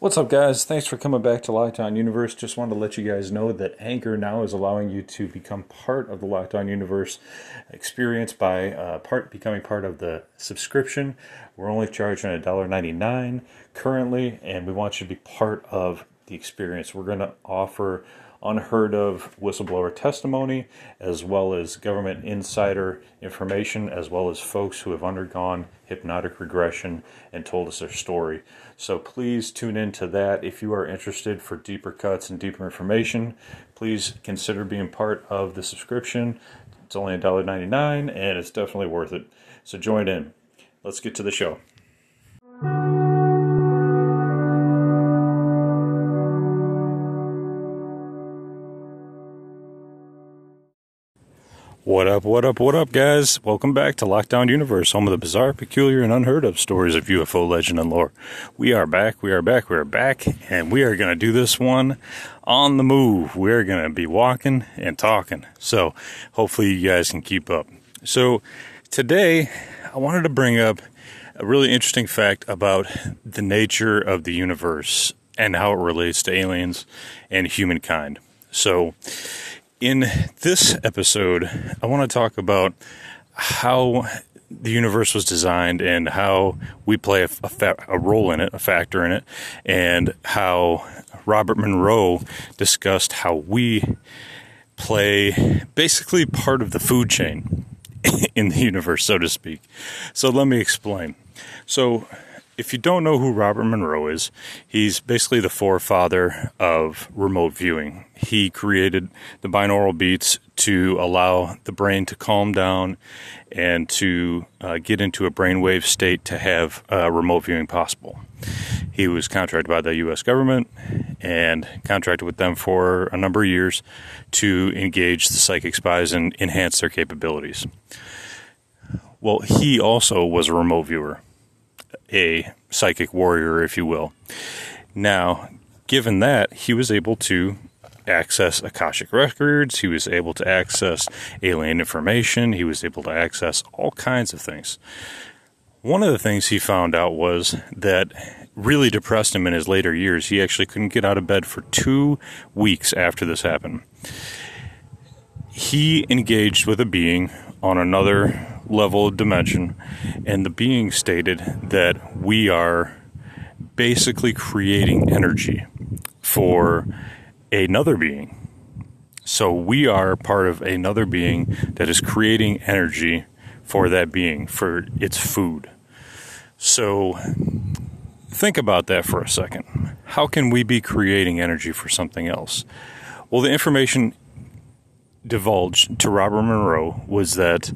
What's up, guys? Thanks for coming back to Lockdown Universe. Just wanted to let you guys know that Anchor now is allowing you to become part of the Lockdown Universe experience by uh, part becoming part of the subscription. We're only charging $1.99 currently, and we want you to be part of the experience. We're going to offer unheard of whistleblower testimony, as well as government insider information, as well as folks who have undergone hypnotic regression and told us their story. So please tune into that if you are interested for deeper cuts and deeper information. Please consider being part of the subscription. It's only $1.99 and it's definitely worth it. So join in. Let's get to the show. What up, what up, what up, guys? Welcome back to Lockdown Universe, home of the bizarre, peculiar, and unheard of stories of UFO legend and lore. We are back, we are back, we are back, and we are going to do this one on the move. We are going to be walking and talking. So, hopefully, you guys can keep up. So, today, I wanted to bring up a really interesting fact about the nature of the universe and how it relates to aliens and humankind. So, in this episode, I want to talk about how the universe was designed and how we play a, a, fa- a, role in it, a factor in it, and how Robert Monroe discussed how we play basically part of the food chain in the universe, so to speak. So let me explain. So, if you don't know who Robert Monroe is, he's basically the forefather of remote viewing. He created the binaural beats to allow the brain to calm down and to uh, get into a brainwave state to have uh, remote viewing possible. He was contracted by the U.S. government and contracted with them for a number of years to engage the psychic spies and enhance their capabilities. Well, he also was a remote viewer a psychic warrior, if you will. Now, given that, he was able to access Akashic records, he was able to access alien information, he was able to access all kinds of things. One of the things he found out was that really depressed him in his later years. He actually couldn't get out of bed for two weeks after this happened. He engaged with a being on another level of dimension, and the being stated that we are basically creating energy for another being. So we are part of another being that is creating energy for that being, for its food. So think about that for a second. How can we be creating energy for something else? Well, the information divulged to Robert Monroe was that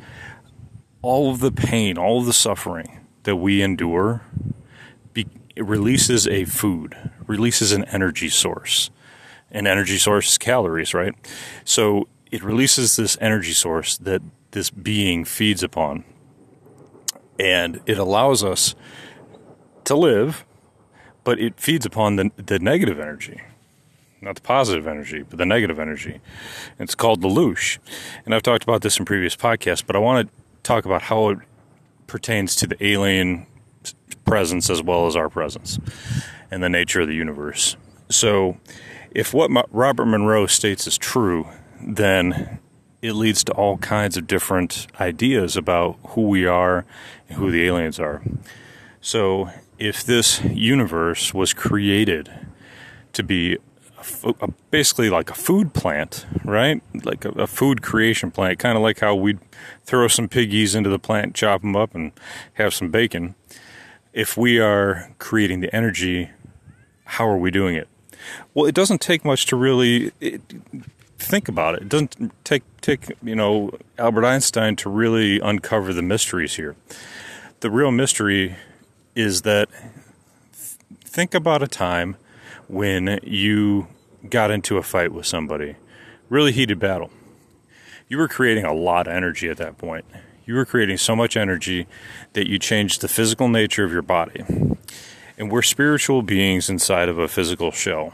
all of the pain, all of the suffering that we endure, be, releases a food, releases an energy source. An energy source is calories, right? So it releases this energy source that this being feeds upon. And it allows us to live, but it feeds upon the, the negative energy not the positive energy, but the negative energy. It's called the loosh. And I've talked about this in previous podcasts, but I want to talk about how it pertains to the alien presence as well as our presence and the nature of the universe. So, if what Robert Monroe states is true, then it leads to all kinds of different ideas about who we are and who the aliens are. So, if this universe was created to be a, basically like a food plant, right? Like a, a food creation plant, kind of like how we'd throw some piggies into the plant, chop them up, and have some bacon. If we are creating the energy, how are we doing it? Well, it doesn't take much to really it, think about it. It doesn't take take you know Albert Einstein to really uncover the mysteries here. The real mystery is that think about a time when you got into a fight with somebody, really heated battle. You were creating a lot of energy at that point. You were creating so much energy that you changed the physical nature of your body. And we're spiritual beings inside of a physical shell.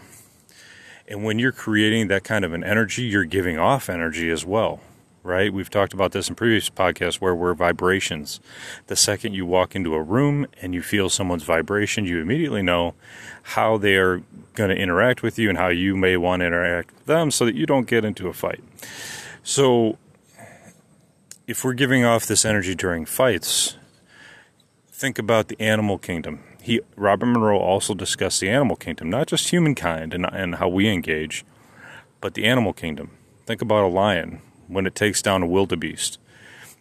And when you're creating that kind of an energy, you're giving off energy as well. Right? We've talked about this in previous podcasts where we're vibrations. The second you walk into a room and you feel someone's vibration, you immediately know how they are going to interact with you and how you may want to interact with them so that you don't get into a fight. So, if we're giving off this energy during fights, think about the animal kingdom. He, Robert Monroe also discussed the animal kingdom, not just humankind and, and how we engage, but the animal kingdom. Think about a lion when it takes down a wildebeest.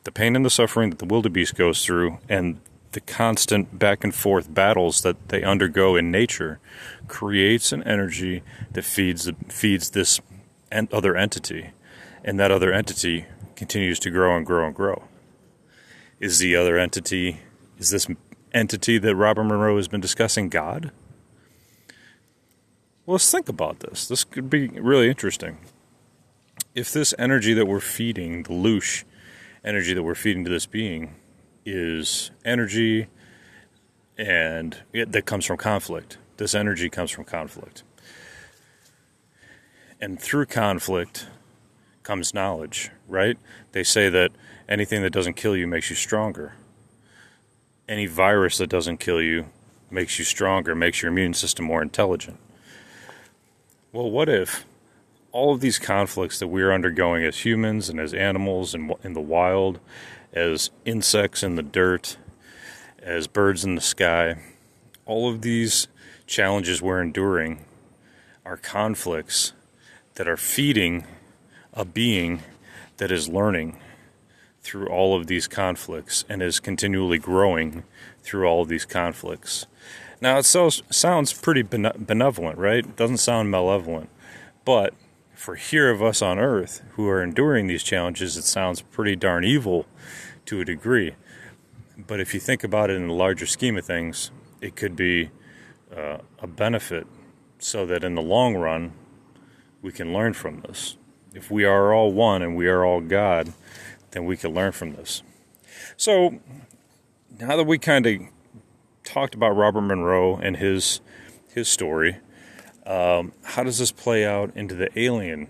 The pain and the suffering that the wildebeest goes through and the constant back and forth battles that they undergo in nature creates an energy that feeds feeds this other entity, and that other entity continues to grow and grow and grow. Is the other entity is this entity that Robert Monroe has been discussing God? Well, let's think about this. This could be really interesting if this energy that we're feeding, the loosh energy that we're feeding to this being, is energy and it, that comes from conflict. This energy comes from conflict. And through conflict comes knowledge, right? They say that anything that doesn't kill you makes you stronger. Any virus that doesn't kill you makes you stronger, makes your immune system more intelligent. Well, what if all of these conflicts that we're undergoing as humans and as animals in, in the wild, as insects in the dirt, as birds in the sky, all of these challenges we're enduring are conflicts that are feeding a being that is learning through all of these conflicts and is continually growing through all of these conflicts. Now, it so, sounds pretty benevolent, right? It doesn't sound malevolent. But for here of us on earth who are enduring these challenges, it sounds pretty darn evil to a degree. But if you think about it in the larger scheme of things, it could be uh, a benefit so that in the long run, we can learn from this. If we are all one and we are all God, then we can learn from this. So, now that we kind of talked about Robert Monroe and his his story, um, how does this play out into the alien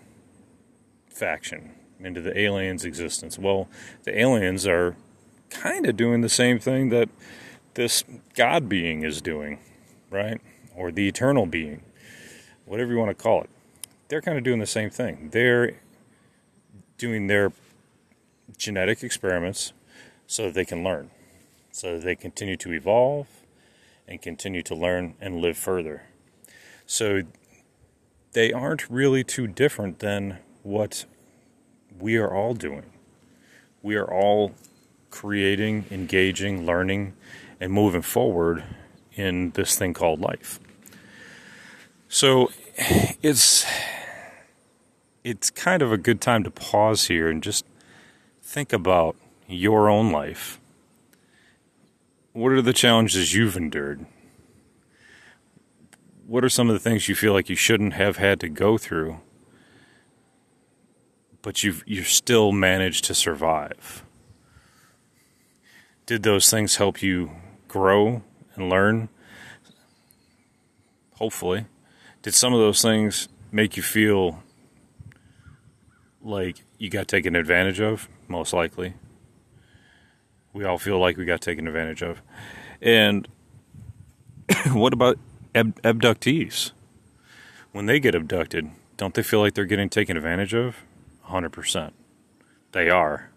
faction, into the aliens' existence? Well, the aliens are kind of doing the same thing that this God being is doing, right? Or the eternal being, whatever you want to call it. They're kind of doing the same thing. They're doing their genetic experiments so that they can learn, so that they continue to evolve and continue to learn and live further. So they aren't really too different than what we are all doing. We are all creating, engaging, learning, and moving forward in this thing called life. So it's it's kind of a good time to pause here and just think about your own life. What are the challenges you've endured? What are some of the things you feel like you shouldn't have had to go through, but you've you still managed to survive? Did those things help you grow and learn? Hopefully. Did some of those things make you feel like you got taken advantage of? Most likely. We all feel like we got taken advantage of. And what about ab- abductees, when they get abducted, don't they feel like they're getting taken advantage of? 100%. They are.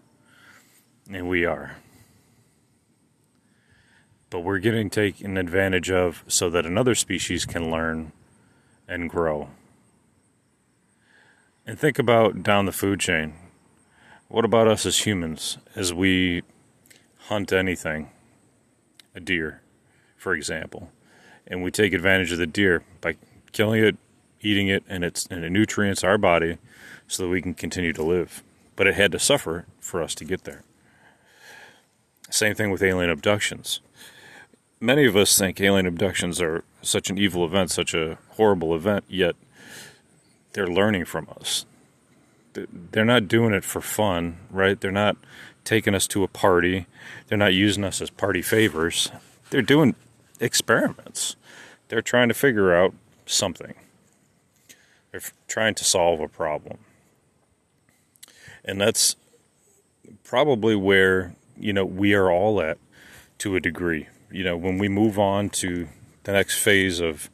And we are. But we're getting taken advantage of so that another species can learn and grow. And think about down the food chain. What about us as humans as we hunt anything? A deer, for example and we take advantage of the deer by killing it, eating it, and its and it nutrients our body so that we can continue to live. But it had to suffer for us to get there. Same thing with alien abductions. Many of us think alien abductions are such an evil event, such a horrible event, yet they're learning from us. They're not doing it for fun, right? They're not taking us to a party. They're not using us as party favors. They're doing experiments. They're trying to figure out something. They're trying to solve a problem. And that's probably where, you know, we are all at to a degree. You know, when we move on to the next phase of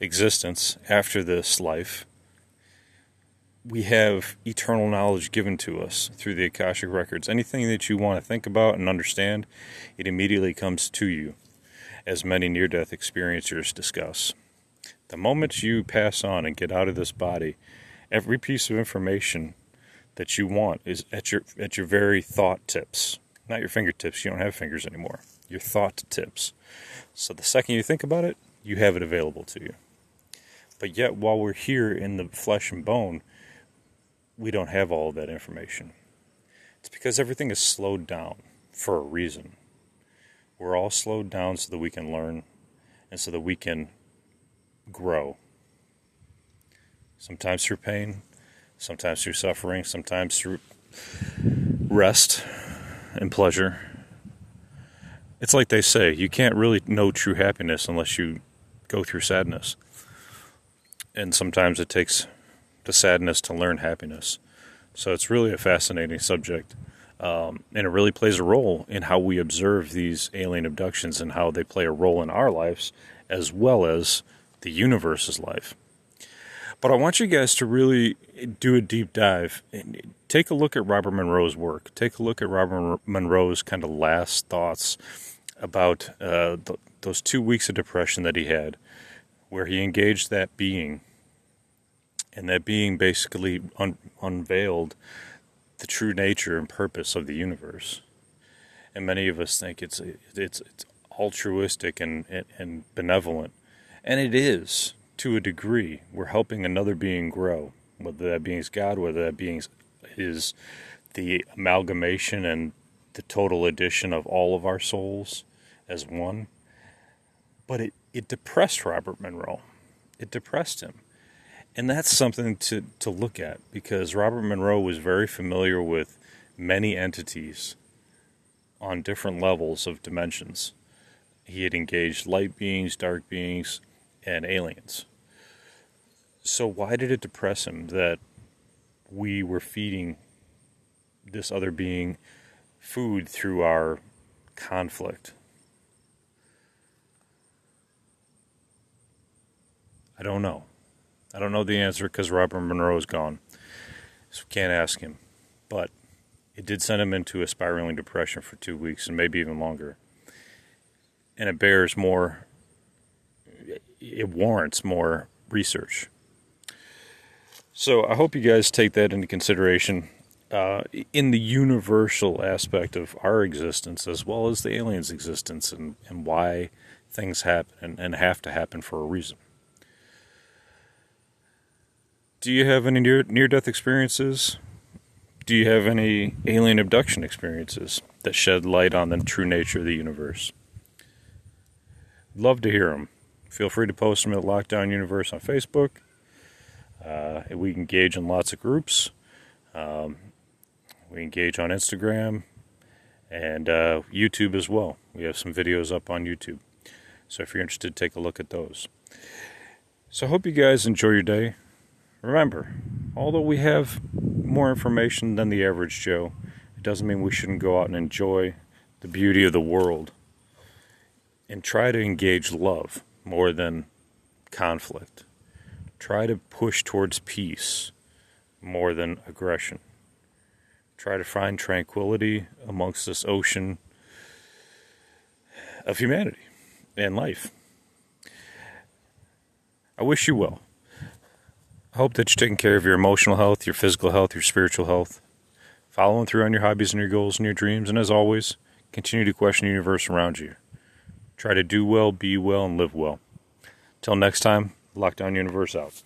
existence after this life, we have eternal knowledge given to us through the Akashic records. Anything that you want to think about and understand, it immediately comes to you, as many near death experiencers discuss. The moment you pass on and get out of this body, every piece of information that you want is at your at your very thought tips. Not your fingertips, you don't have fingers anymore. Your thought tips. So the second you think about it, you have it available to you. But yet while we're here in the flesh and bone, we don't have all of that information. It's because everything is slowed down for a reason. We're all slowed down so that we can learn and so that we can grow. Sometimes through pain, sometimes through suffering, sometimes through rest and pleasure. It's like they say, you can't really know true happiness unless you go through sadness. And sometimes it takes the sadness to learn happiness. So it's really a fascinating subject. Um, and it really plays a role in how we observe these alien abductions and how they play a role in our lives as well as the universe's life. But I want you guys to really do a deep dive and take a look at Robert Monroe's work. Take a look at Robert Monroe's kind of last thoughts about uh, th- those two weeks of depression that he had, where he engaged that being and that being basically un- unveiled the true nature and purpose of the universe. And many of us think it's it's it's altruistic and, and, benevolent, and it is to a degree. We're helping another being grow, whether that being is God, whether that being is the amalgamation and the total addition of all of our souls as one. But it, it depressed Robert Monroe. It depressed him and that's something to, to look at because Robert Monroe was very familiar with many entities on different levels of dimensions. He had engaged light beings, dark beings, and aliens. So, why did it depress him that we were feeding this other being food through our conflict? I don't know. I don't know the answer because Robert Monroe is gone. So can't ask him. But it did send him into a spiraling depression for two weeks and maybe even longer. And it bears more, it warrants more research. So I hope you guys take that into consideration uh, in the universal aspect of our existence as well as the aliens' existence and, and why things happen and, and have to happen for a reason. Do you have any near near death experiences? Do you have any alien abduction experiences that shed light on the true nature of the universe? Love to hear them. Feel free to post them at Lockdown Universe on Facebook. Uh, we engage in lots of groups. Um, we engage on Instagram and uh, YouTube as well. We have some videos up on YouTube. So if you're interested, take a look at those. So I hope you guys enjoy your day. Remember, although we have more information than the average Joe, it doesn't mean we shouldn't go out and enjoy the beauty of the world and try to engage love more than conflict. Try to push towards peace more than aggression. Try to find tranquility amongst this ocean of humanity and life. I wish you well. I hope that you're taking care of your emotional health, your physical health, your spiritual health, following through on your hobbies and your goals and your dreams, and as always, continue to question the universe around you. Try to do well, be well, and live well. Till next time, Lockdown Universe out.